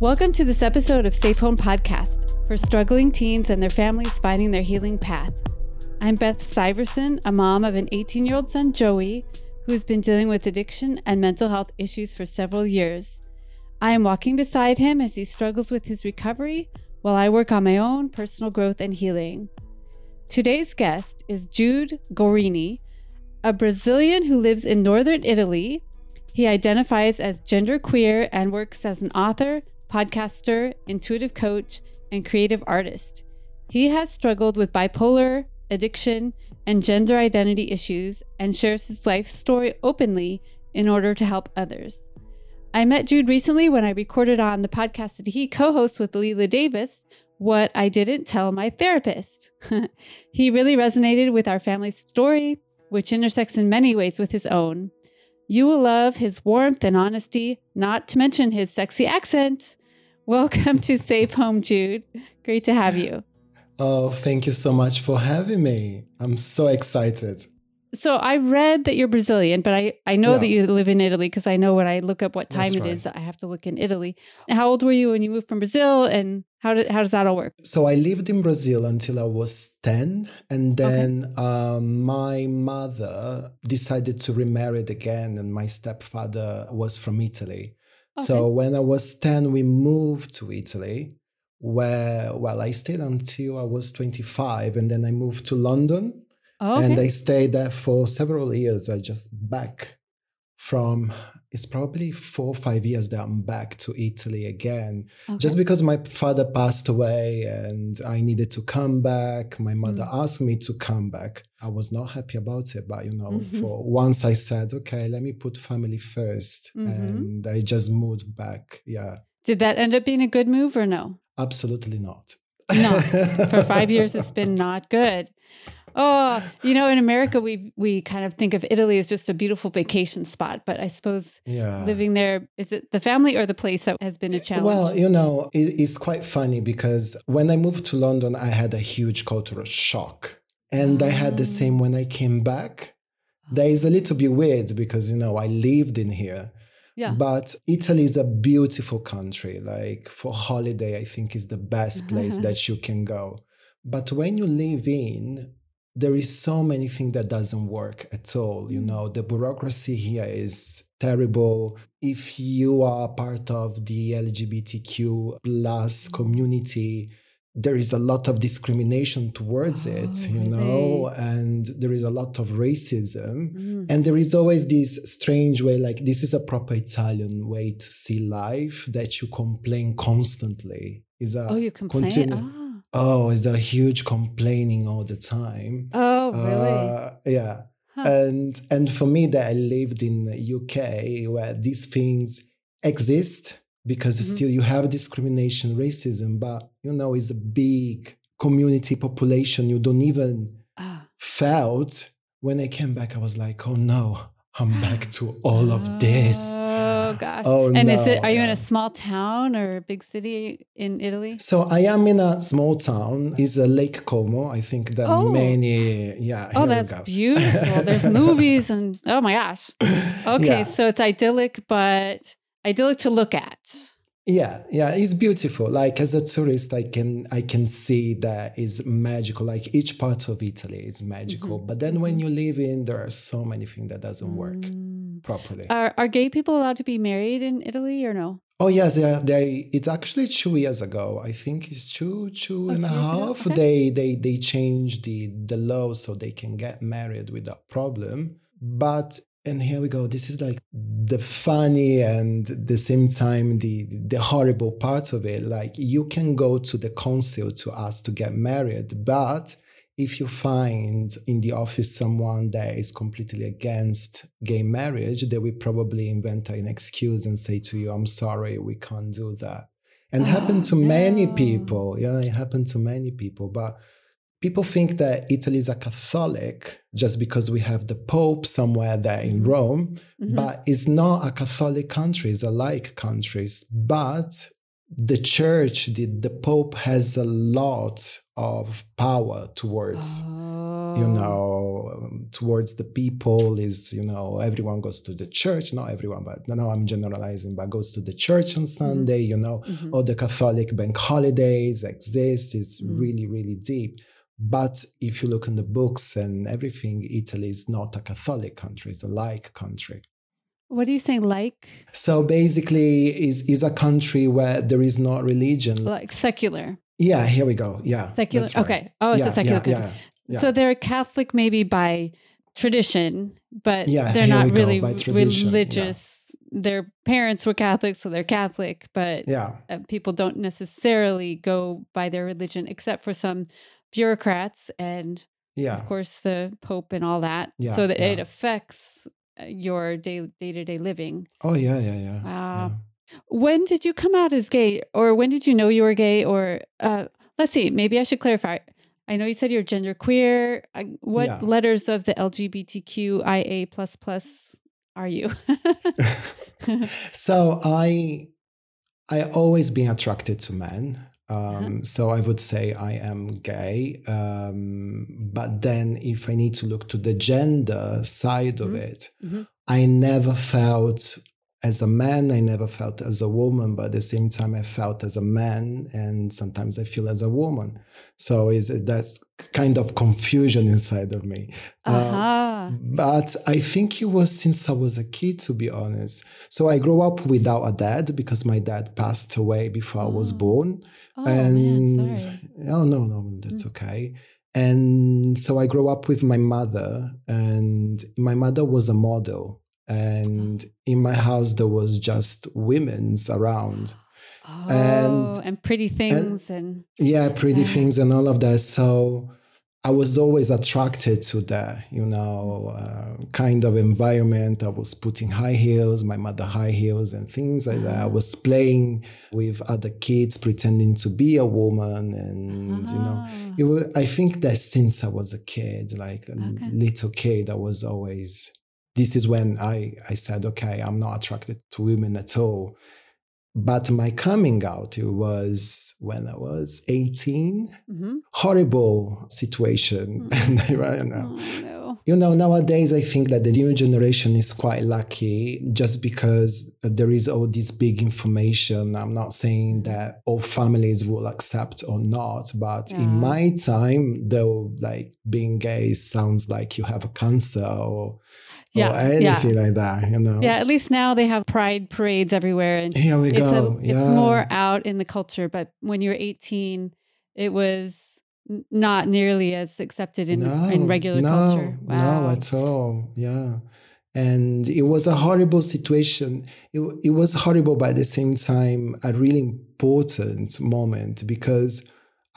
Welcome to this episode of Safe Home Podcast for struggling teens and their families finding their healing path. I'm Beth Syverson, a mom of an 18 year old son, Joey, who's been dealing with addiction and mental health issues for several years. I am walking beside him as he struggles with his recovery while I work on my own personal growth and healing. Today's guest is Jude Gorini, a Brazilian who lives in northern Italy. He identifies as genderqueer and works as an author, podcaster, intuitive coach, and creative artist. He has struggled with bipolar, addiction, and gender identity issues and shares his life story openly in order to help others. I met Jude recently when I recorded on the podcast that he co hosts with Leela Davis, What I Didn't Tell My Therapist. he really resonated with our family's story, which intersects in many ways with his own. You will love his warmth and honesty, not to mention his sexy accent. Welcome to Safe Home, Jude. Great to have you. Oh, thank you so much for having me. I'm so excited. So I read that you're Brazilian, but I, I know yeah. that you live in Italy because I know when I look up what time That's it right. is, I have to look in Italy. How old were you when you moved from Brazil and how, did, how does that all work? So I lived in Brazil until I was 10. And then okay. um, my mother decided to remarry again, and my stepfather was from Italy. Okay. So when I was 10, we moved to Italy, where, well, I stayed until I was 25, and then I moved to London. Oh, okay. And I stayed there for several years. I just back from it's probably four or five years that I'm back to Italy again. Okay. Just because my father passed away and I needed to come back. My mother mm. asked me to come back. I was not happy about it, but you know, mm-hmm. for once I said, okay, let me put family 1st mm-hmm. and I just moved back. Yeah. Did that end up being a good move or no? Absolutely not. no, for five years it's been not good. Oh, you know, in America, we we kind of think of Italy as just a beautiful vacation spot, but I suppose yeah. living there is it the family or the place that has been a challenge. Well, you know, it, it's quite funny because when I moved to London, I had a huge cultural shock, and oh. I had the same when I came back. That is a little bit weird because you know I lived in here. Yeah. But Italy is a beautiful country. Like for holiday, I think is the best place that you can go. But when you live in there is so many things that doesn't work at all you know? The bureaucracy here is terrible. If you are part of the lgbtq plus mm. community there is a lot of discrimination towards oh, it you really? know? And there is a lot of racism. Mm. and there is always this strange way like this is a proper italian way to see life that you complain constantly. Is a oh you complain? continu- oh oh, is a huge complaining all the time. Oh, really? Uh, yeah. Huh. And and for me that I lived in the UK where these things exist because mm-hmm. still you have discrimination, racism, but you know it's a big community population you don't even ah. felt. When I came back, I was like, oh no, I'm back to all of this. Oh gosh. Oh, and no, is it are you in a small town or a big city in Italy? So I am in a small town. It's a Lake Como. I think that oh. many yeah. Oh, that's beautiful. There's movies and oh my gosh. Okay, yeah. so it's idyllic, but idyllic to look at. Yeah, yeah, it's beautiful. Like as a tourist, I can I can see that is magical. Like each part of Italy is magical. Mm-hmm. But then when mm-hmm. you live in, there are so many things that doesn't work mm. properly. Are are gay people allowed to be married in Italy or no? Oh yes, yeah. They it's actually two years ago. I think it's two two oh, and a half. Okay. They they they changed the the law so they can get married without problem. But and here we go. This is like the funny and the same time the the horrible part of it. Like you can go to the council to ask to get married but if you find in the office someone that is completely against gay marriage they will probably invent an excuse and say to you i'm sorry we can't do that. And oh, happened to oh, no. many people. Yeah it happened to many people but people think that Italy is a Catholic just because we have the Pope somewhere there in mm-hmm. Rome, mm-hmm. but it's not a Catholic country, it's a like countries. But the church, the, the Pope has a lot of power towards. Oh, you know um, towards the people is you know everyone goes to the church not everyone but no i'm generalizing but goes to the church on sunday you know Mhm. all the catholic bank holidays exist it's Mhm. really really deep but if you look in the books and everything italy is not a catholic country it's a like country What do you say, like? so basically is is a country where there is no religion Like secular. yeah here we go yeah Secular. right. Okay. Oh, it's yeah, a secular yeah, country. yeah. yeah. So they're Catholic maybe by tradition, but Yeah, they're not really religious. Their parents were Catholic, so they're Catholic, but yeah uh, people don't necessarily go by their religion, except for some bureaucrats and, yeah of course, the Pope and all that. Yeah, so that it affects uh, your day day to day living. oh yeah yeah yeah Wow. yeah. When did you come out as gay, or when did you know you were gay? Or uh, let's see, maybe I should clarify. I know you said you're genderqueer. I- What Yeah. letters of the LGBTQIA plus plus are you? so i i always been attracted to men um, Uh-huh. so i would say i am gay um, but then if i need to look to the gender side of Mhm. it Mhm. i never felt as a man i never felt as a woman but at the same time i felt as a man and sometimes i feel as a woman so is that's kind of confusion inside of me Uh, uh-huh. but I think it was since I was a kid, to be honest. So I grew up without a dad because my dad passed away before I was Oh. born. Oh and man, sorry. oh no, no, that's okay. And so I grew up with my mother, and my mother was a model. And in my house, there was just women's around. Oh, and- and, pretty things and, yeah pretty Yeah. things and all of that so i was always attracted to that you know uh, kind of environment i was putting high heels my mother high heels and things like that i was playing with other kids pretending to be a woman and you know Ah. it was, i think that since i was a kid like a Okay. little kid i was always this is when i i said okay i'm not attracted to women at all but my coming out it was when I was 18. Mhm. Horrible situation. And I right now. Oh, no. You know, nowadays I think that the new generation is quite lucky just because there is all this big information. I'm not saying that all families will accept or not, but Yeah. in my time, though, like being gay sounds like you have a cancer or, Yeah, oh, or yeah. like that, you know? Yeah, at least now they have pride parades everywhere and Here we it's, go. a, yeah. it's more out in the culture. But when you're 18, it was not nearly as accepted in, in regular no, culture. No, Wow. at all. Yeah. And it was a horrible situation. It, it was horrible, but at the same time, a really important moment because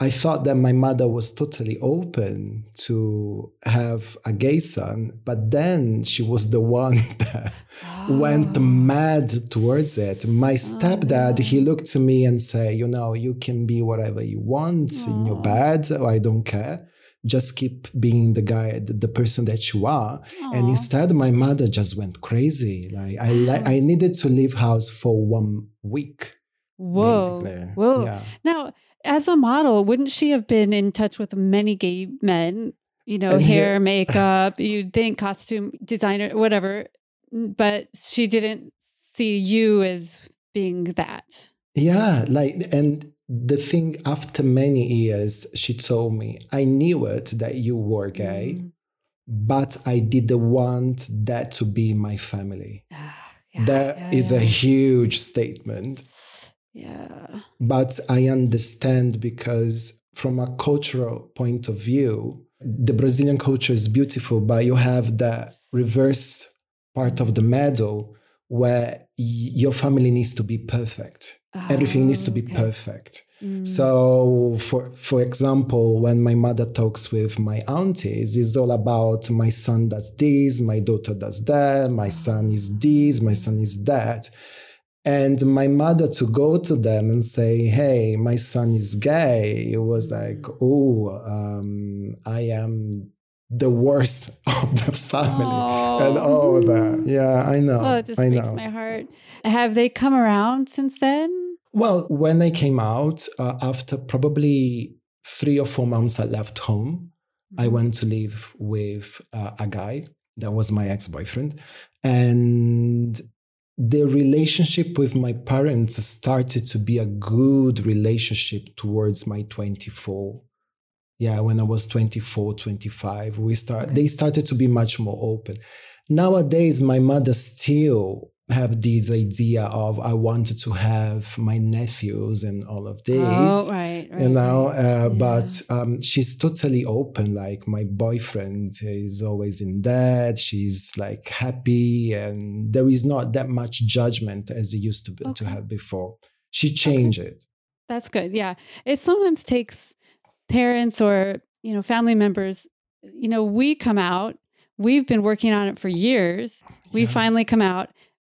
I thought that my mother was totally open to have a gay son, but then she was the one that went Oh. mad towards it. My ah. stepdad, he looked to me and said, You know, you can be whatever you want in your ah. bed. Oh, I don't care. Just keep being the guy, the, person that you are. And instead, my mother just went crazy. Like I, li- I needed to leave house for one week. Whoa. basically. Whoa. Yeah. Now, as a model, wouldn't she have been in touch with many gay men? You know, And hair, here- makeup, you'd think costume designer, whatever. But she didn't see you as being that. Yeah, like, and the thing after many years, she told me, I knew it that you were gay, Mm. but I didn't want that to be my family. Ah, That yeah, is yeah. a huge statement, Yeah. but I understand because from a cultural point of view, the Brazilian culture is beautiful, but you have the reverse part of the medal where your family needs to be perfect. Everything needs to be Oh, okay. perfect. Mm. So, for for example, when my mother talks with my aunties, it's all about my son does this, my daughter does that, my son is this, my son is that. And my mother to go to them and say, "Hey, my son is gay," it was like, "Oh, um, I am the worst of the family," and all that. Yeah, I know. Oh, it just I breaks know. my heart. Have they come around since then? Well, when I came out, uh, after probably three or four months, I left home. I went to live with uh, a guy that was my ex boyfriend. And the relationship with my parents started to be a good relationship towards my 24 yeah when i was 24 25 we start they started to be much more open. Nowadays my mother still have this idea of I wanted to have my nephews and all of this, oh, right, right, you know. Right. Uh, yeah. But um, she's totally open. Like my boyfriend is always in bed. She's like happy, and there is not that much judgment as it used to be, okay. to have before. She changed okay. it. That's good. Yeah, it sometimes takes parents or you know family members. You know, we come out. We've been working on it for years. We yeah. finally come out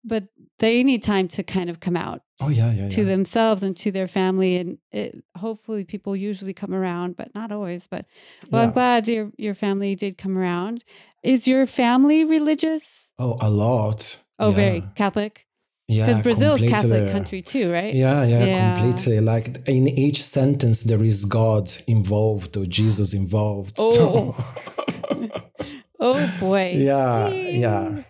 but they need time to kind of come out oh yeah, yeah to yeah. themselves and to their family and it, hopefully people usually come around but not always but well yeah. i'm glad your your family did come around is your family religious oh a lot oh very catholic yeah, because Brazil is a Catholic country too, right? Yeah, yeah, yeah, completely. Like in each sentence, there is God involved or Jesus involved. Oh, so. oh boy. Yeah, yeah.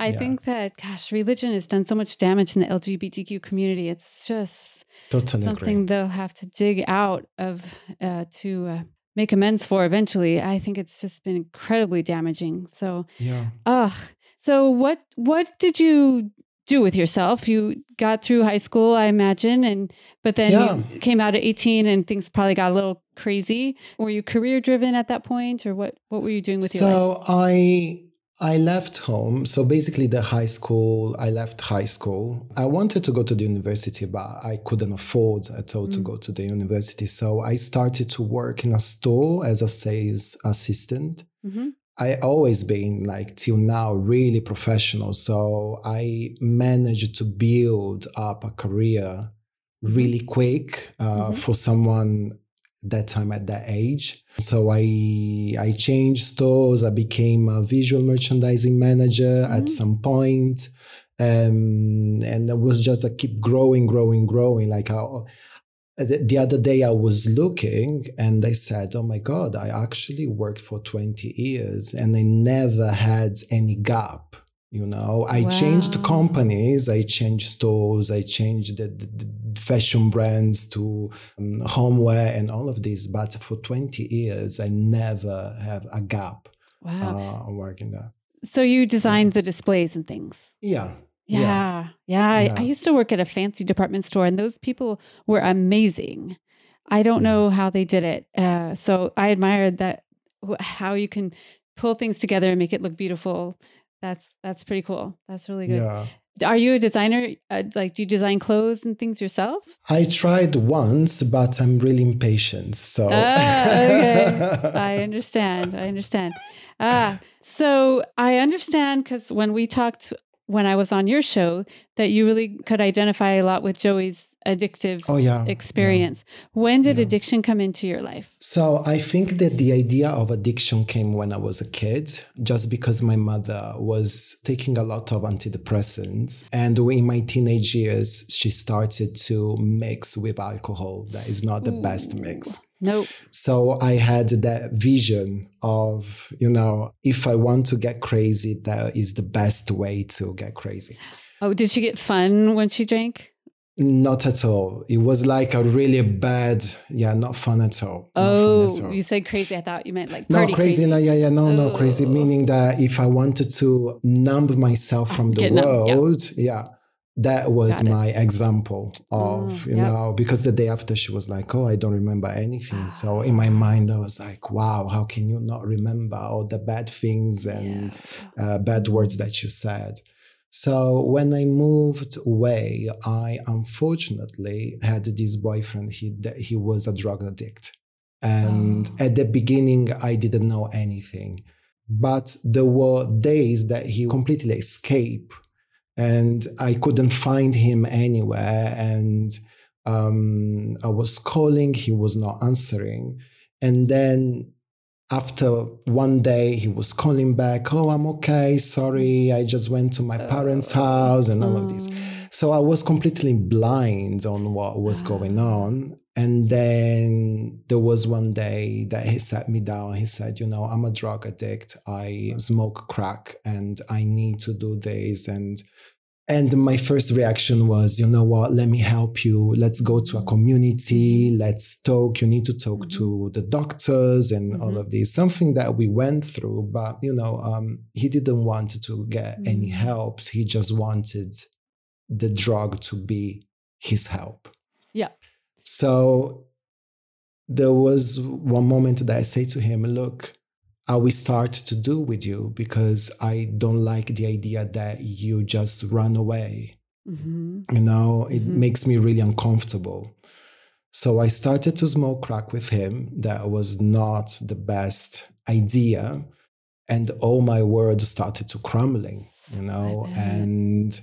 I yeah. think that, gosh, religion has done so much damage in the LGBTQ community. It's just totally something agree. they'll have to dig out of uh, to uh, make amends for eventually. I think it's just been incredibly damaging. So, yeah. Ugh. So, what what did you do with yourself? You got through high school, I imagine, and but then yeah. you came out at 18 and things probably got a little crazy. Were you career driven at that point, or what? What were you doing with so your life? So I I left home. So basically, the high school, I left high school. I wanted to go to the university, but I couldn't afford at all mm. to go to the university. So I started to work in a store as a sales assistant. Mm-hmm. I always been like till now really professional. So I managed to build up a career mm-hmm. really quick uh, mm-hmm. for someone that time at that age. So I I changed stores. I became a visual merchandising manager mm-hmm. at some point. Um, and it was just a keep growing, growing, growing. Like I, the other day I was looking and I said, Oh my God, I actually worked for 20 years and I never had any gap you know i wow. changed companies i changed stores i changed the, the, fashion brands to um, homeware and all of this but for 20 years i never have a gap wow. uh, working there so you designed yeah. the displays and things yeah yeah yeah, yeah. yeah. I, I, used to work at a fancy department store and those people were amazing i don't know how they did it uh, so i admired that how you can pull things together and make it look beautiful that's that's pretty cool. That's really good. Yeah. Are you a designer? Uh, like, do you design clothes and things yourself? I tried once, but I'm really impatient. So, ah, okay. I understand. I understand. Ah, so I understand because when we talked when I was on your show that you really could identify a lot with Joey's addictive oh, yeah, experience. Yeah. When did yeah. addiction come into your life? So I think that the idea of addiction came when I was a kid, just because my mother was taking a lot of antidepressants. And in my teenage years, she started to mix with alcohol. That is not the Ooh. best mix. Nope. So I had that vision of, you know, if I want to get crazy, that is the best way to get crazy. Oh, did she get fun when she drank? Not at all. It was like a really bad, yeah, not fun at all. Oh, at all. you said crazy. I thought you meant like no crazy. crazy. No, yeah, yeah, no, oh. no, crazy. Oh. Meaning that if I wanted to numb myself from the world, yeah. yeah that was my example of mm, you yep. know because the day after she was like oh i don't remember anything so in my mind i was like wow how can you not remember all the bad things and yeah. uh, bad words that you said so when i moved away i unfortunately had this boyfriend he he was a drug addict and oh. at the beginning i didn't know anything but there were days that he completely escaped and I couldn't find him anywhere. And um, I was calling, he was not answering. And then after one day, he was calling back, Oh, I'm okay. Sorry. I just went to my parents' house and all of this. Oh. So I was completely blind on what was going Ah. on. And then there was one day that he sat me down. He said, You know, I'm a drug addict. I smoke crack and I need to do this. And and my first reaction was, you know what, let me help you. Let's go to a community. Let's talk. You need to talk to the doctors and all Mhm. of this. Something that we went through, but you know, um, he didn't want to get any Mm. help. He just wanted the drug to be his help. Yeah. So there was one moment that I say to him, look, I will start to do with you because I don't like the idea that you just run away. hmm You know, it Mhm. makes me really uncomfortable. So I started to smoke crack with him. That was not the best idea. And all my words started to crumbling, you know, and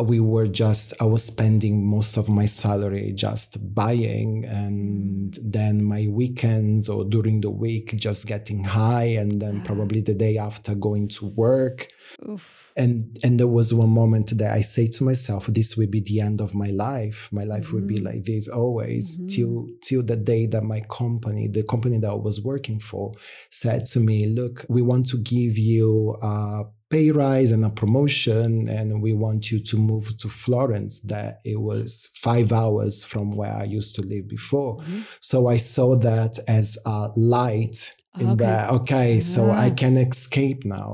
we were just i was spending most of my salary just buying and then my weekends or during the week just getting high and then probably the day after going to work Oof. and and there was one moment that i say to myself this will be the end of my life my life will be Mhm. like this always Mhm. till till the day that my company the company that i was working for said to me look we want to give you a pay rise and a promotion and we want you to move to florence that it was five hours from where i used to live before Mhm. so i saw that as a light in Okay. that okay so i Ah. can escape now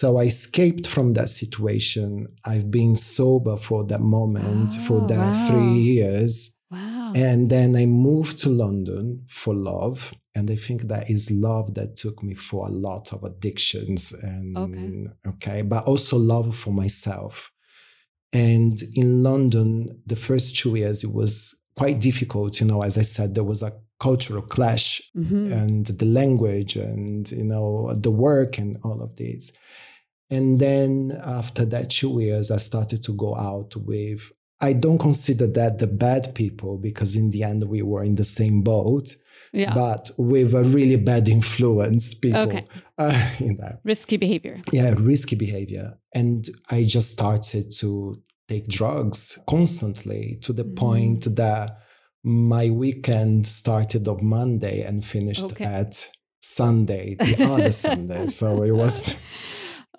so I escaped from that situation. I've been sober for that moment, for Oh, that wow. three years. Wow. And then I moved to London for love. And I think that is love that took me for a lot of addictions and Okay. okay, but also love for myself. And in London, the first two years, it was quite difficult. You know, as I said, there was a cultural clash Mhm. and the language and you know the work and all of this and then after that two years i started to go out with i don't consider that the bad people because in the end we were in the same boat yeah. but with a really bad influence people Okay. uh, you know Risky behavior. yeah risky behavior and i just started to take drugs constantly to the Mhm. point that my weekend started on monday and finished Okay. at sunday the other sunday so it was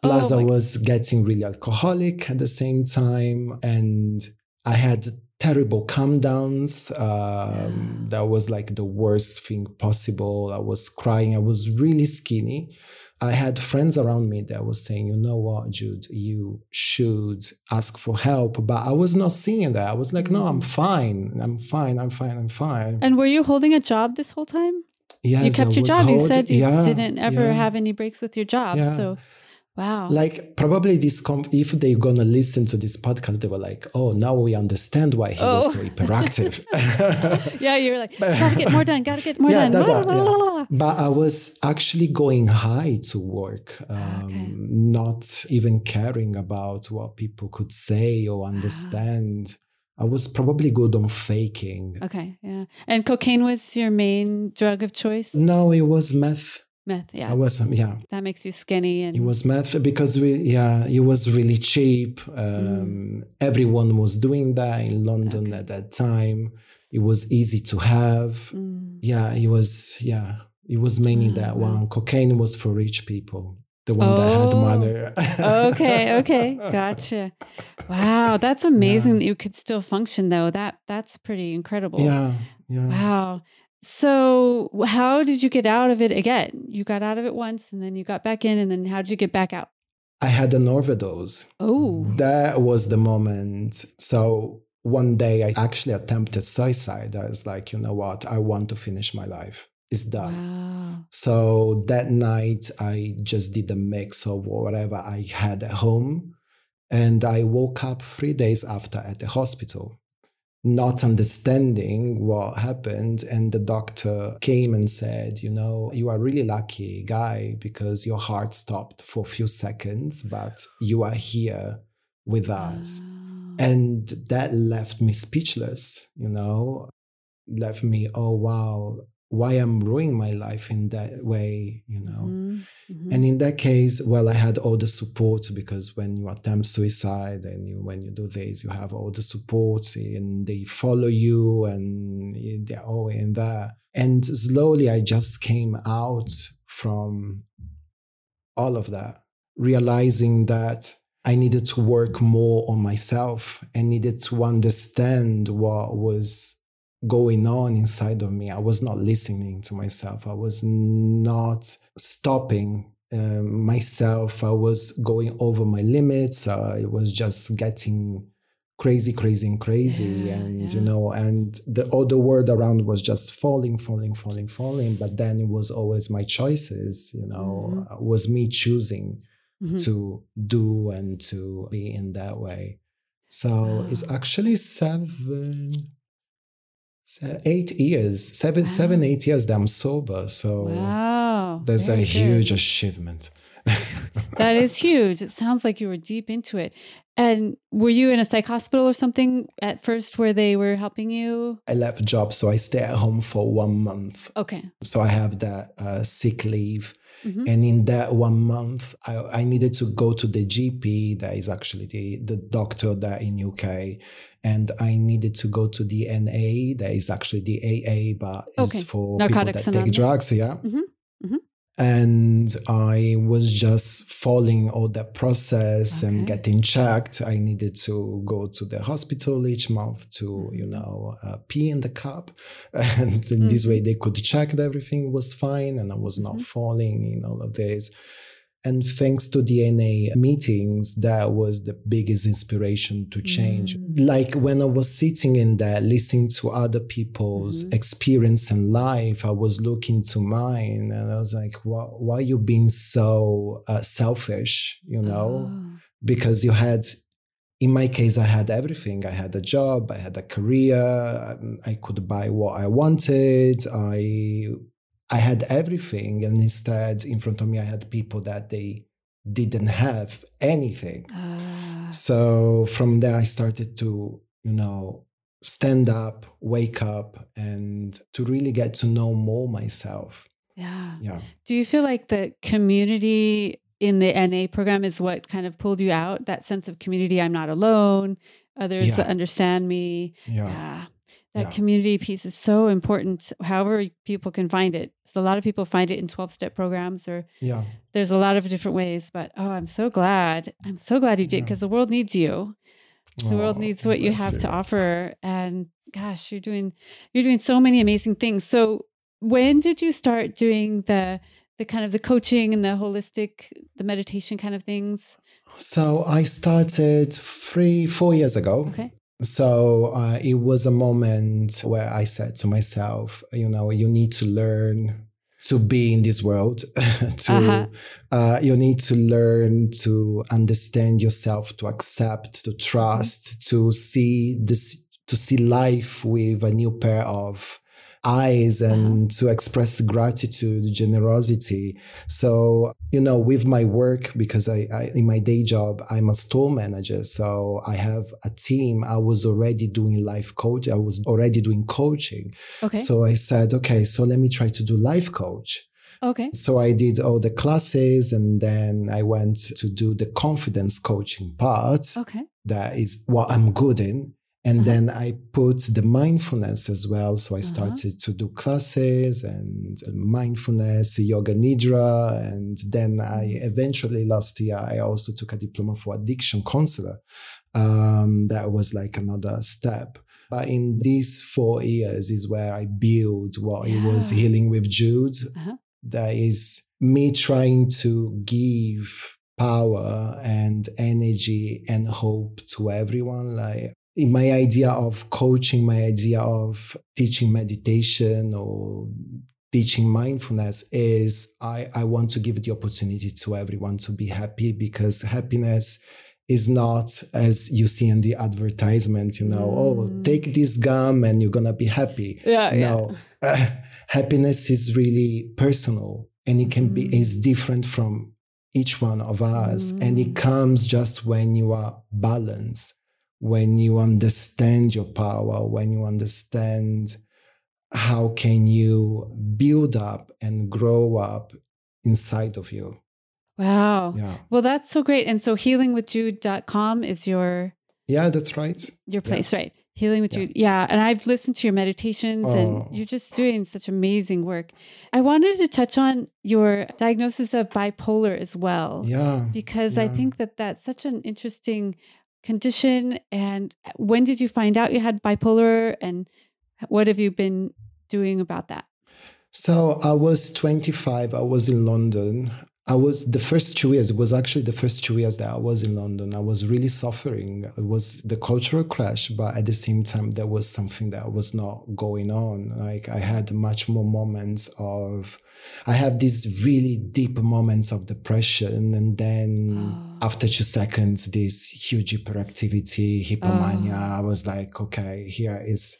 plus Oh i was getting really alcoholic at the same time and i had terrible comedowns um, that was like the worst thing possible i was crying i was really skinny I had friends around me that was saying, you know what, Jude, you should ask for help. But I was not seeing that. I was like, no, I'm fine. I'm fine. I'm fine. I'm fine. And were you holding a job this whole time? yes, you kept I your job. you said you yeah, didn't ever yeah. have any breaks with your job. Yeah. So, wow. Like probably this, com- if they're gonna listen to this podcast, they were like, "Oh, now we understand why he Oh. was so hyperactive." yeah, you're like, gotta get more done, gotta get more Yeah, done. da, da, la. but I was actually going high to work, um, Ah, Okay. not even caring about what people could say or understand. I was probably good on faking. Okay, yeah. And cocaine was your main drug of choice? No, it was meth. Meth, yeah. I was, yeah, that makes you skinny and it was meth because we, yeah, it was really cheap. Um, Mm. Everyone was doing that in London Okay. at that time. It was easy to have. Mm. Yeah, it was. Yeah, it was mainly Ah, that wow. one. Cocaine was for rich people, the one that had Oh, money. okay, okay, gotcha. Wow, that's amazing that you could still function though. That that's pretty incredible. Yeah, yeah. Wow. So, how did you get out of it again? You got out of it once and then you got back in and then how did you get back out? I had an overdose. Oh. That was the moment. So one day I actually attempted suicide. I was like, you know what? I want to finish my life. It's done. Wow. So that night, I just did a mix of whatever I had at home. And I woke up three days after at the hospital, not understanding what happened. And the doctor came and said, You know, you are really lucky, guy, because your heart stopped for a few seconds, but you are here with us. Wow. And that left me speechless, you know, left me, oh, wow, why I'm ruining my life in that way, you know. Mhm, mhm. And in that case, well, I had all the support because when you attempt suicide and you, when you do this, you have all the support and they follow you and they're all in there. And slowly I just came out from all of that, realizing that I needed to work more on myself and needed to understand what was going on inside of me. I was not listening to myself. I was not stopping um, myself. I was going over my limits. Uh, I was just getting crazy, crazy, and crazy. Yeah, and, yeah. you know, and the other world around was just falling, falling, falling, falling. But then it was always my choices, you know, Mhm. uh, was me choosing Mhm. to do and to be in that way. So it's actually seven, se- eight years, seven, Wow. seven, eight years that I'm sober. So Wow. there's a good. huge achievement. That is huge. It sounds like you were deep into it. And were you in a psych hospital or something at first where they were helping you? I left job, so I stay at home for one month. Okay. So I have that uh, sick leave. Mhm. And in that one month, I, I needed to go to the GP, that is actually the, the doctor there in UK. And I needed to go to the NA, that is actually the AA, but it's for Narcotics people that take drugs, yeah. Mhm, mhm. And I was just following all that process Okay. and getting checked. I needed to go to the hospital each month to, Mm-hmm. you know, uh, pee in the cup. And in this Mm-hmm. way, they could check that everything was fine and I was not Mhm. falling in all of this. And thanks to the NA meetings, that was the biggest inspiration to change. Mm. Like when I was sitting in there, listening to other people's Mhm. experience and life, I was looking to mine and I was like, why, why you being so uh, selfish, you know? Oh. Because you had, in my case, I had everything. I had a job, I had a career, I could buy what I wanted. I I had everything, and instead, in front of me, I had people that they didn't have anything. Ah. So from there, I started to, you know, stand up, wake up, and to really get to know more myself. yeah. Yeah. Do you feel like the community in the NA program is what kind of pulled you out? That sense of community, I'm not alone, others Yeah. understand me. Yeah. Yeah. That Yeah. community piece is so important, however, people can find it. So a lot of people find it in 12 step programs, or Yeah. there's a lot of different ways. But oh, I'm so glad. I'm so glad you did Yeah. because the world needs you. The oh, world Oh, needs what you have to offer. And gosh, you're doing you're doing so many amazing things. So when did you start doing the the kind of the coaching and the holistic, the meditation kind of things? So I started three, four years ago. Okay. So uh, it was a moment where I said to myself, you know, you need to learn to be in this world. to Uh-huh. uh, you need to learn to understand yourself, to accept, to trust, to see this, to see life with a new pair of eyes and to express gratitude, generosity. So, you know, with my work, because I, I, in my day job, I'm a store manager. So I have a team. I was already doing life coach. I was already doing coaching. Okay. So I said, okay, so let me try to do life coach. okay. So I did all the classes and then I went to do the confidence coaching part. Okay. That is what I'm good in. And Uh-huh. then I put the mindfulness as well. So I Uh-huh. started to do classes and mindfulness, yoga nidra. And then I Mm-hmm. eventually last year, I also took a diploma for addiction counselor. Um, that was like another step. But in these four years is where I build what it was healing with Jude. Uh-huh. That is me trying to give power and energy and hope to everyone. Like my idea of coaching, my idea of teaching meditation or teaching mindfulness is I, I want to give the opportunity to everyone to be happy because happiness is not as you see in the advertisement, you know, oh, Mm. take this gum and you're going to be happy. Yeah. No, uh, happiness is really personal and it can be Mm. is different from each one of us and Mm. it comes just when you are balanced when you understand your power when you understand how can you build up and grow up inside of you. Wow. Yeah. Well, that's so great. And so healingwithjude.com is your Yeah, that's right. your place, right? Healing with Yeah. Jude. Yeah. And I've listened to your meditations Oh. and you're just doing such amazing work. I wanted to touch on your diagnosis of bipolar as well. Yeah. Because I think that that's such an interesting condition. And uh, when did you find out you had bipolar and what have you been doing about that? So I was 25. I was in London. I was the first two years. It was actually the first two years that I was in London. I was really suffering. It was the cultural crash, but at the same time, there was something that was not going on. Like I had much more moments of. I have these really deep moments of depression, and then Oh. After two seconds, this huge hyperactivity, hypomania. Oh. I was like, okay, here is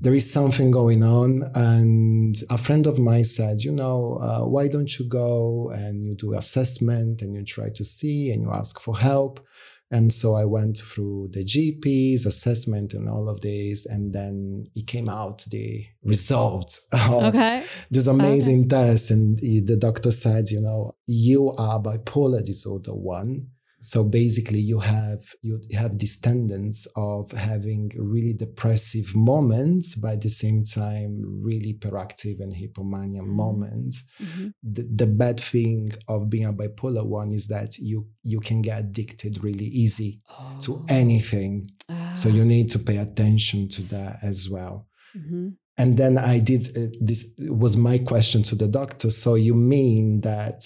there is something going on. And a friend of mine said, you know, uh, why don't you go and you do assessment and you try to see and you ask for help. And so I went through the GP's assessment and all of this, and then it came out the results of Okay. this amazing test. And the doctor said, you know, you are bipolar disorder one. So basically, you have you have this tendency of having really depressive moments, but at the same time, really hyperactive and hypomania moments. Mhm. The, the bad thing of being a bipolar one is that you you can get addicted really easy to Oh. anything. So Ah. you need to pay attention to that as well. Mhm. And then I did uh, this was my question to the doctor. So you mean that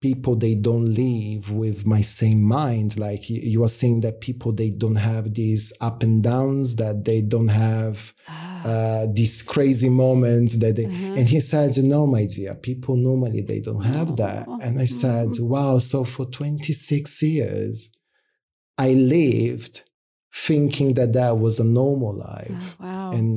people they don't live with my same mind? Like you, are saying that people they don't have these up and downs, that they don't have Ah. uh, these crazy moments that they. Uh-huh. And he said, "No, my dear, people normally they don't have that." And I said, "Wow!" So for twenty six years, I lived thinking that that was a normal life Oh, wow. and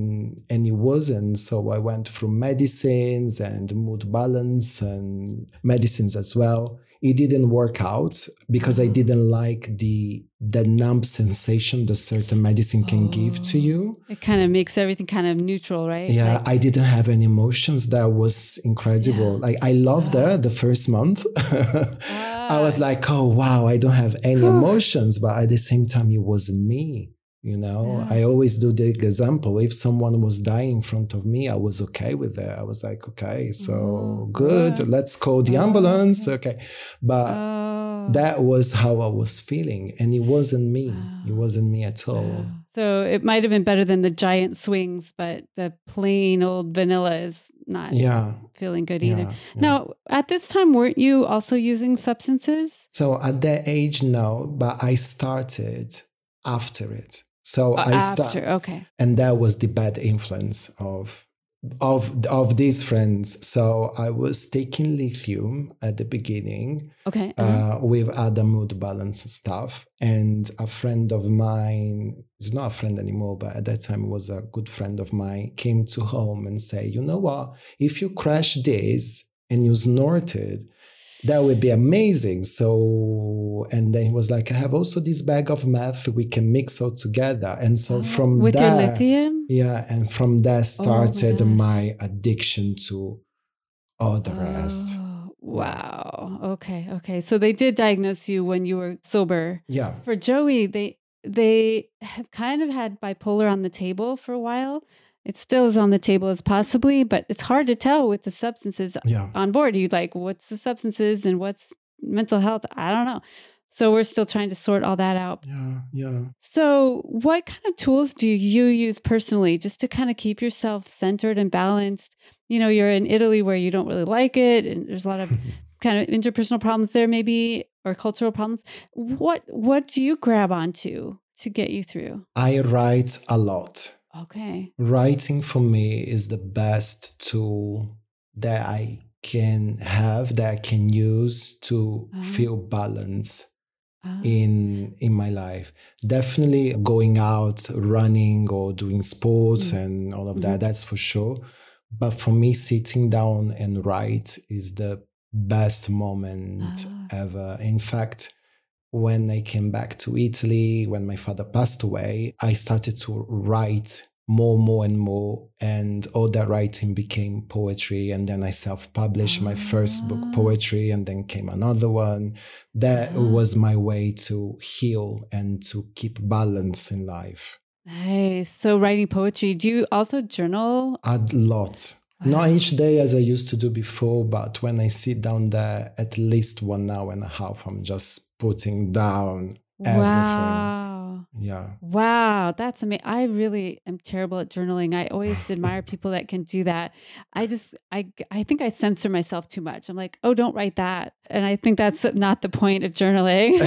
and it wasn't so i went through medicines and mood balance and medicines as well it didn't work out because i Oh. didn't like the the numb sensation the certain medicine can give to Oh. you it kind of makes everything kind of neutral, right? yeah Like- i didn't have any emotions that was incredible Yeah. like i loved Wow. that the first month i was like oh wow i don't have any emotions but at the same time it wasn't me you know Yeah. i always do the example if someone was dying in front of me i was okay with it i was like okay so Oh, good good. let's call the Oh, ambulance okay. okay but Oh. that was how i was feeling and it wasn't me it wasn't me at all Wow. So it might have been better than the giant swings, but the plain old vanilla is not yeah feeling good either. yeah, yeah. Now, at this time, weren't you also using substances? So at that age, no, but I started after it. So Uh, I After, started, okay. and that was the bad influence of of of these friends. So I was taking lithium at the beginning Okay. uh-huh. uh, with other mood balance stuff, and a friend of mine, is not a friend anymore, but at that time was a good friend of mine, came to home and say, you know what, if you crash this and you snorted that would be amazing. So, and then he was like, I have also this bag of meth we can mix all together. And so Oh, from with that, your lithium? yeah, and from that oh started gosh. my addiction to all the rest. Oh, wow. Okay. Okay. So they did diagnose you when you were sober. Yeah. For Joey, they they have kind of had bipolar on the table for a while. It still is on the table as possibly, but it's hard to tell with the substances Yeah. on board. You like what's the substances and what's mental health? I don't know. So we're still trying to sort all that out. Yeah. Yeah. So, what kind of tools do you use personally just to kind of keep yourself centered and balanced? You know, you're in Italy where you don't really like it, and there's a lot of kind of interpersonal problems there, maybe, or cultural problems. What What do you grab onto to get you through? I write a lot. Okay. Writing for me is the best tool that I can have, that I can use to Ah. feel balance. Ah, in in my life definitely going out running or doing sports Mm. and all of that that's for sure but for me sitting down and write is the best moment Ah. ever in fact when i came back to italy when my father passed away i started to write more, more, and more. And all that writing became poetry. And then I self published my first book, Ah. poetry, and then came another one. That Ah. was my way to heal and to keep balance in life. Nice. So writing poetry. Do you also journal? A lot. Not each day as I used to do before, but when I sit down there, at least one hour and a half, I'm just putting down everything. Wow. Yeah. Wow, that's amazing. I really am terrible at journaling. I always admire people that can do that. I just I I think I censor myself too much. I'm like, "Oh, don't write that." And I think that's not the point of journaling.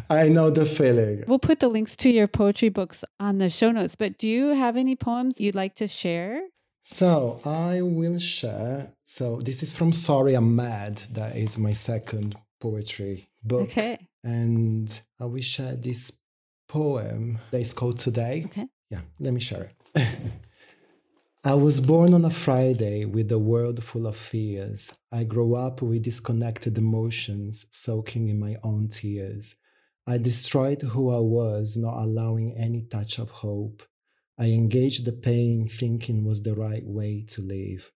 I know the feeling. we'll put the links to your poetry books on the show notes, but do you have any poems you'd like to share? So I will share. So this is from Sorry I'm Mad. That is my second poetry book. Okay. And I will share this poem that is called Today. Okay. Yeah, let me share it. I was born on a Friday with a world full of fears. I grew up with disconnected emotions, soaking in my own tears. I destroyed who I was, not allowing any touch of hope. I engaged the pain, thinking was the right way to live.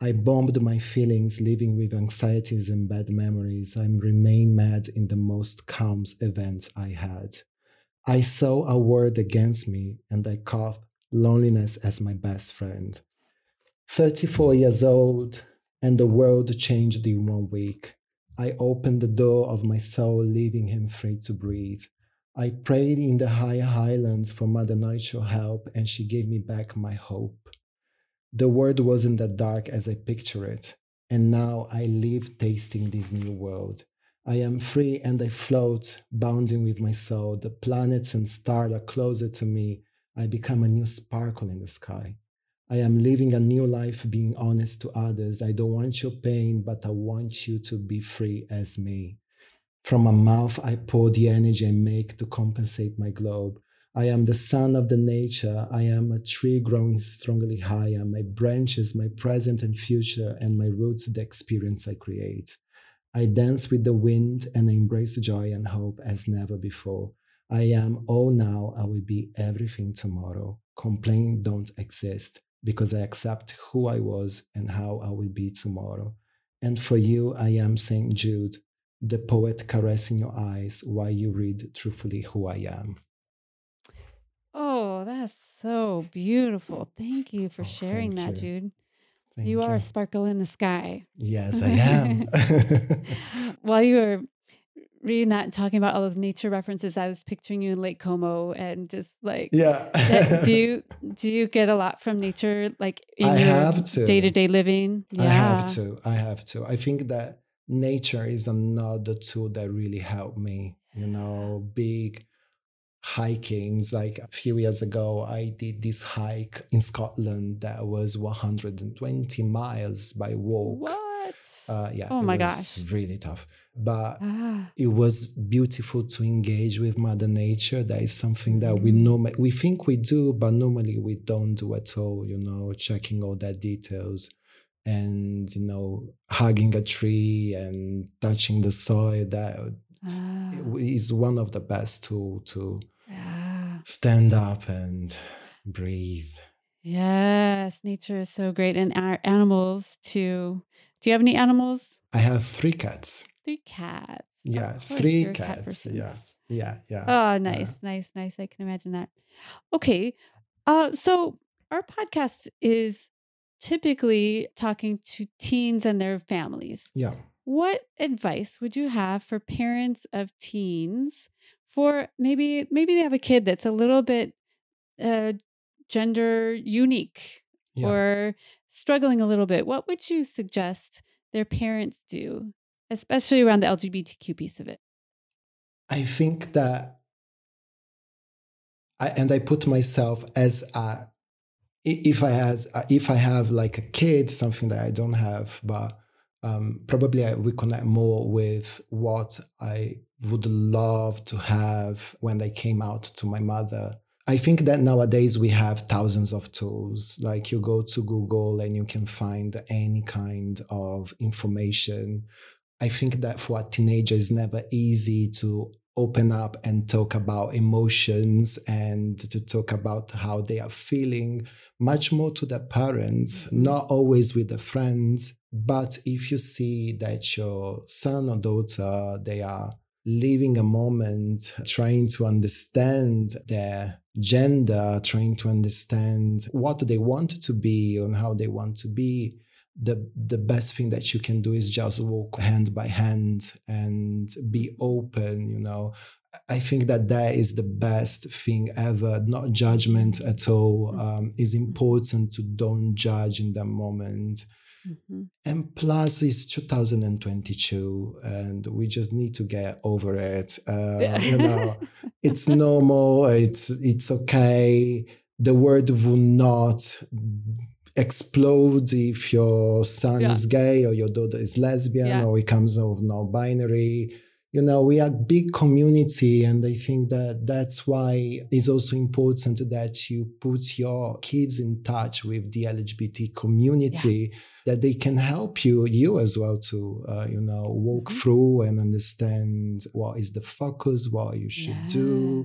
I bombed my feelings, living with anxieties and bad memories. I remain mad in the most calm events I had. I saw a word against me and I caught loneliness as my best friend. 34 years old, and the world changed in one week. I opened the door of my soul, leaving him free to breathe. I prayed in the high highlands for Mother Nature help, and she gave me back my hope. The world wasn't that dark as I picture it, and now I live tasting this new world. I am free and I float, bounding with my soul. The planets and stars are closer to me. I become a new sparkle in the sky. I am living a new life, being honest to others. I don't want your pain, but I want you to be free as me. From my mouth, I pour the energy I make to compensate my globe. I am the son of the nature. I am a tree growing strongly higher. My branches, my present and future, and my roots, the experience I create. I dance with the wind and I embrace joy and hope as never before. I am all now, I will be everything tomorrow. Complaint don't exist because I accept who I was and how I will be tomorrow. And for you, I am St. Jude, the poet caressing your eyes while you read truthfully who I am. Oh, that's so beautiful. Thank you for Oh, sharing that, you. Jude. Thank you are a sparkle in the sky. Yes, I am. While you were reading that and talking about all those nature references, I was picturing you in Lake Como and just like yeah. that- do you do you get a lot from nature like in I your day to day living? I have to. I have to. I think that nature is another tool that really helped me. You know, big hikings. Like a few years ago, I did this hike in Scotland that was 120 miles by walk. What? Uh, yeah. Oh it my was gosh. Really tough. But ah, it was beautiful to engage with Mother Nature. That is something that we Mhm. know we think we do, but normally we don't do at all. You know, checking all that details, and you know, hugging a tree and touching the soil. That ah, is one of the best tool to ah. Stand up and breathe. Yes, nature is so great, and our animals too. Do you have any animals? I have three cats. Three cats. Yeah, three you're cat cats. yeah, yeah, yeah. Oh, nice, nice, nice. I can imagine that. Okay. Uh, so our podcast is typically talking to teens and their families. yeah. What advice would you have for parents of teens for maybe maybe they have a kid that's a little bit uh, gender unique Yeah. or struggling a little bit? What would you suggest their parents do, especially around the LGBTQ piece of it? I think that, I, and I put myself as a, if I has if I have like a kid, something that I don't have, but um, probably I would connect more with what I would love to have when they came out to my mother. I think that nowadays we have thousands of tools. Like you go to Google and you can find any kind of information. I think that for a teenager, it's never easy to open up and talk about emotions and to talk about how they are feeling much more to the parents mm-hmm. not always with the friends but if you see that your son or daughter they are living a moment trying to understand their gender trying to understand what they want to be and how they want to be. The the best thing that you can do is just walk hand by hand and be open you know. I think that that is the best thing ever. Not judgment at all um, is important to don't judge in that moment mm-hmm. and plus it's 2022 and we just need to get over it uh, yeah. you know it's normal it's it's okay the world will not explode if your son yeah. is gay or your daughter is lesbian yeah. or he comes of non-binary you know we are big community and i think that that's why it's also important that you put your kids in touch with the lgbt community yeah that they can help you you as well to uh, you know walk mm-hmm. through and understand what is the focus what you should yeah. do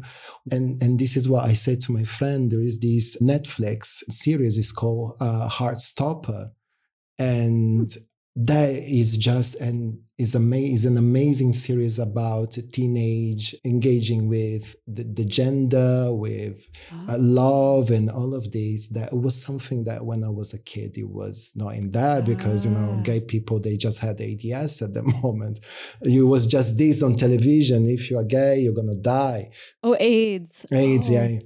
and and this is what i said to my friend there is this netflix series is called uh, heartstopper and mm that is just an is ama- is an amazing series about teenage engaging with the, the gender with uh, love and all of these that was something that when i was a kid it was not in that because you know ah. gay people they just had AIDS at the moment it was just this on television if you're gay you're gonna die oh aids aids oh. yeah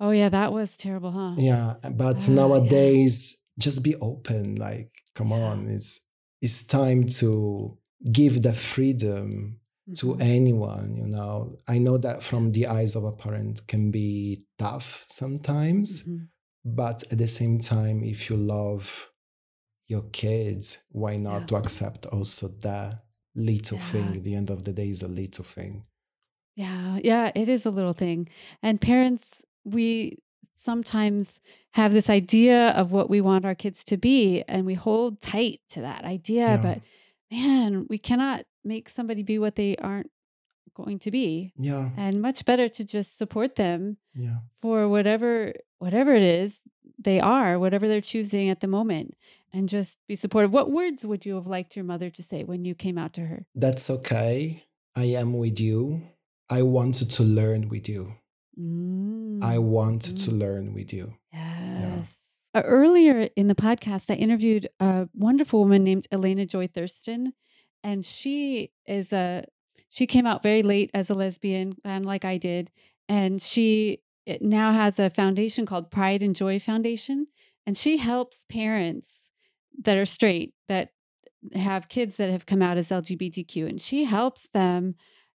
oh yeah that was terrible huh yeah but uh, nowadays yeah. just be open like come yeah. on it's it's time to give the freedom mm-hmm. to anyone you know i know that from the eyes of a parent can be tough sometimes mm-hmm. but at the same time if you love your kids why not yeah. to accept also that little yeah. thing at the end of the day is a little thing yeah yeah it is a little thing and parents we sometimes have this idea of what we want our kids to be and we hold tight to that idea yeah. but man we cannot make somebody be what they aren't going to be yeah. and much better to just support them yeah. for whatever whatever it is they are whatever they're choosing at the moment and just be supportive. What words would you have liked your mother to say when you came out to her? That's okay. I am with you. I wanted to learn with you Mm. I want mm. to learn with you. Yes. Yeah. Uh, earlier in the podcast, I interviewed a wonderful woman named Elena Joy Thurston, and she is a she came out very late as a lesbian, and like I did, and she now has a foundation called Pride and Joy Foundation, and she helps parents that are straight that have kids that have come out as LGBTQ, and she helps them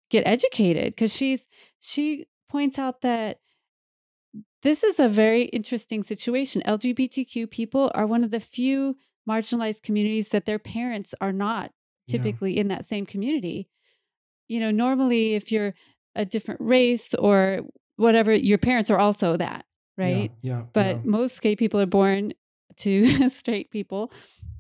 get educated because she's she points out that this is a very interesting situation. LGBTQ people are one of the few marginalized communities that their parents are not typically yeah. in that same community. You know, normally if you're a different race or whatever, your parents are also that, right? Yeah. yeah but yeah. most gay people are born to straight people.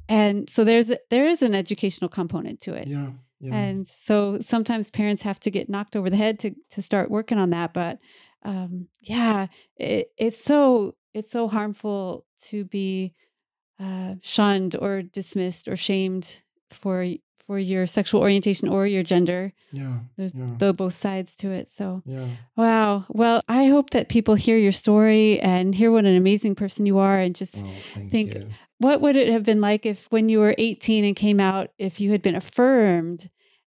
And so there's a, there is an educational component to it. Yeah. Yeah. And so sometimes parents have to get knocked over the head to to start working on that. But um, yeah, it, it's so it's so harmful to be uh, shunned or dismissed or shamed for for your sexual orientation or your gender. Yeah. There's yeah. the both sides to it. So yeah. Wow. Well, I hope that people hear your story and hear what an amazing person you are and just oh, think you. what would it have been like if when you were 18 and came out, if you had been affirmed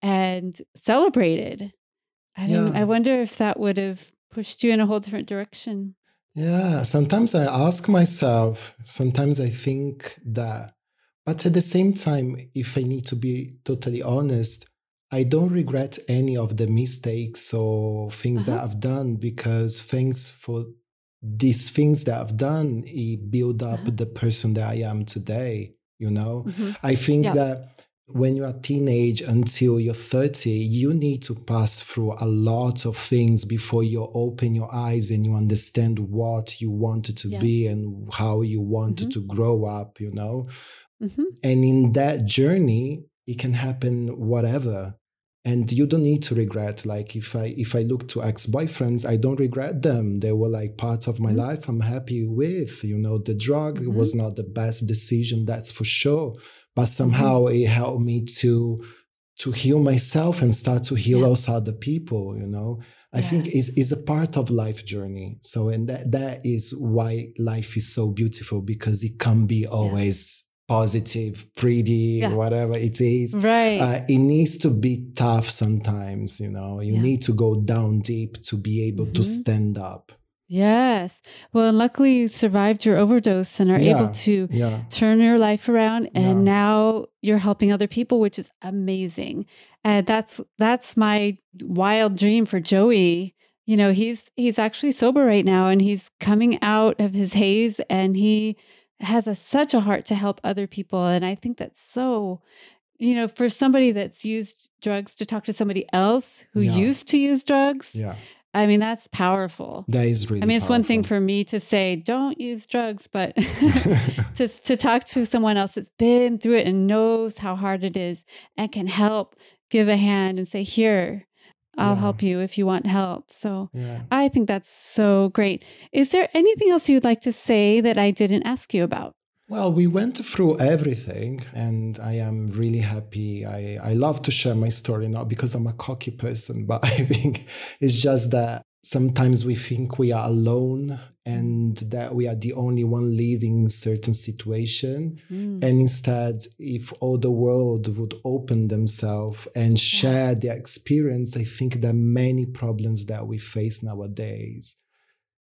and celebrated? I mean, I wonder if that would have pushed you in a whole different direction. Yeah. Sometimes I ask myself, sometimes I think that but at the same time, if I need to be totally honest, I don't regret any of the mistakes or things uh-huh. that I've done because thanks for these things that I've done, it build up uh-huh. the person that I am today. You know, mm-hmm. I think yeah. that when you're a teenage until you're 30, you need to pass through a lot of things before you open your eyes and you understand what you wanted to yeah. be and how you wanted mm-hmm. to grow up, you know? Mm-hmm. And in that journey, it can happen whatever. and you don't need to regret like if i if i look to ex-boyfriends i don't regret them they were like part of my mm-hmm. life i'm happy with you know the drug mm-hmm. was not the best decision that's for sure but somehow mm-hmm. it helped me to to heal myself and start to heal yeah. also other people you know i yes. think is is a part of life journey so and that that is why life is so beautiful because it can be always positive, pretty, yeah. whatever it is. Right. Uh, it needs to be tough sometimes, you know. You yeah. need to go down deep to be able mm-hmm. to stand up. Yes. Well, luckily you survived your overdose and are yeah. able to turn your life around and now you're helping other people, which is amazing. And that's that's my wild dream for Joey. You know, he's he's actually sober right now and he's coming out of his haze and he has a, such a heart to help other people. And I think that's so, you know, for somebody that's used drugs to talk to somebody else who yeah. used to use drugs. Yeah. I mean, that's powerful. That is really. I mean, it's powerful. one thing for me to say, "Don't use drugs," but to to talk to someone else that's been through it and knows how hard it is and can help, give a hand, and say, "Here, I'll yeah. help you if you want help. So yeah. I think that's so great. Is there anything else you'd like to say that I didn't ask you about? Well, we went through everything, and I am really happy. I, I love to share my story, not because I'm a cocky person, but I think it's just that sometimes we think we are alone and that we are the only one living certain situation mm. and instead if all the world would open themselves and share yeah. their experience i think are many problems that we face nowadays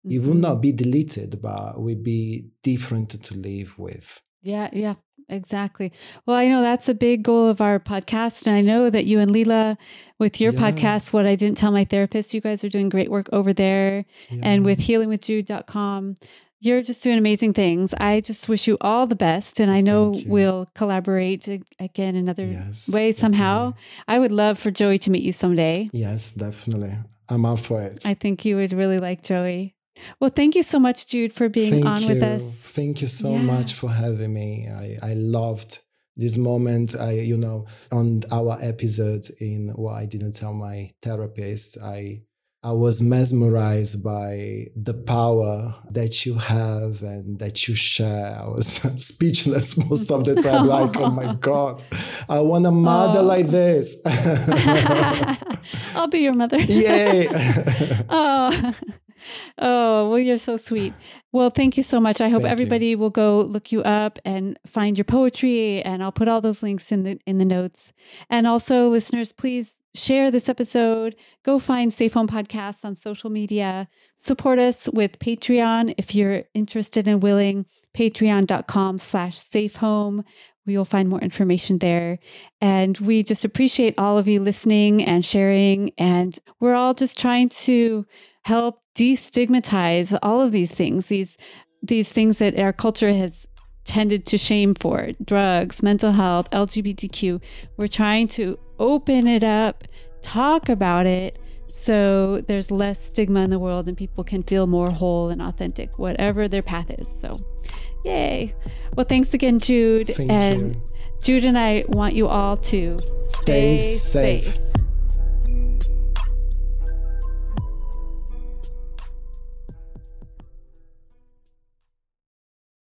mm-hmm. it will not be deleted but will be different to live with yeah yeah exactly. Well, I know that's a big goal of our podcast. And I know that you and Leela, with your yeah. podcast, What I Didn't Tell My Therapist, you guys are doing great work over there. Yeah. And with healingwithjude.com, you're just doing amazing things. I just wish you all the best. And I know we'll collaborate again another yes, way somehow. Definitely. I would love for Joey to meet you someday. Yes, definitely. I'm up for it. I think you would really like Joey. Well, thank you so much, Jude, for being thank on you. with us. Thank you so yeah. much for having me. I, I loved this moment. I, you know, on our episode in what I didn't tell my therapist, I I was mesmerized by the power that you have and that you share. I was speechless most of the time, like, oh my God, I want a mother oh. like this. I'll be your mother. Yay. oh. Oh, well, you're so sweet. Well, thank you so much. I hope thank everybody you. will go look you up and find your poetry, and I'll put all those links in the in the notes. And also, listeners, please share this episode. Go find Safe Home Podcasts on social media. Support us with Patreon if you're interested and willing. Patreon.com slash safe home. We will find more information there. And we just appreciate all of you listening and sharing. And we're all just trying to help destigmatize all of these things, these these things that our culture has tended to shame for drugs, mental health, LGBTQ. We're trying to open it up, talk about it, so there's less stigma in the world and people can feel more whole and authentic, whatever their path is. So, yay. Well, thanks again, Jude. Thank and you. Jude and I want you all to stay, stay safe. safe.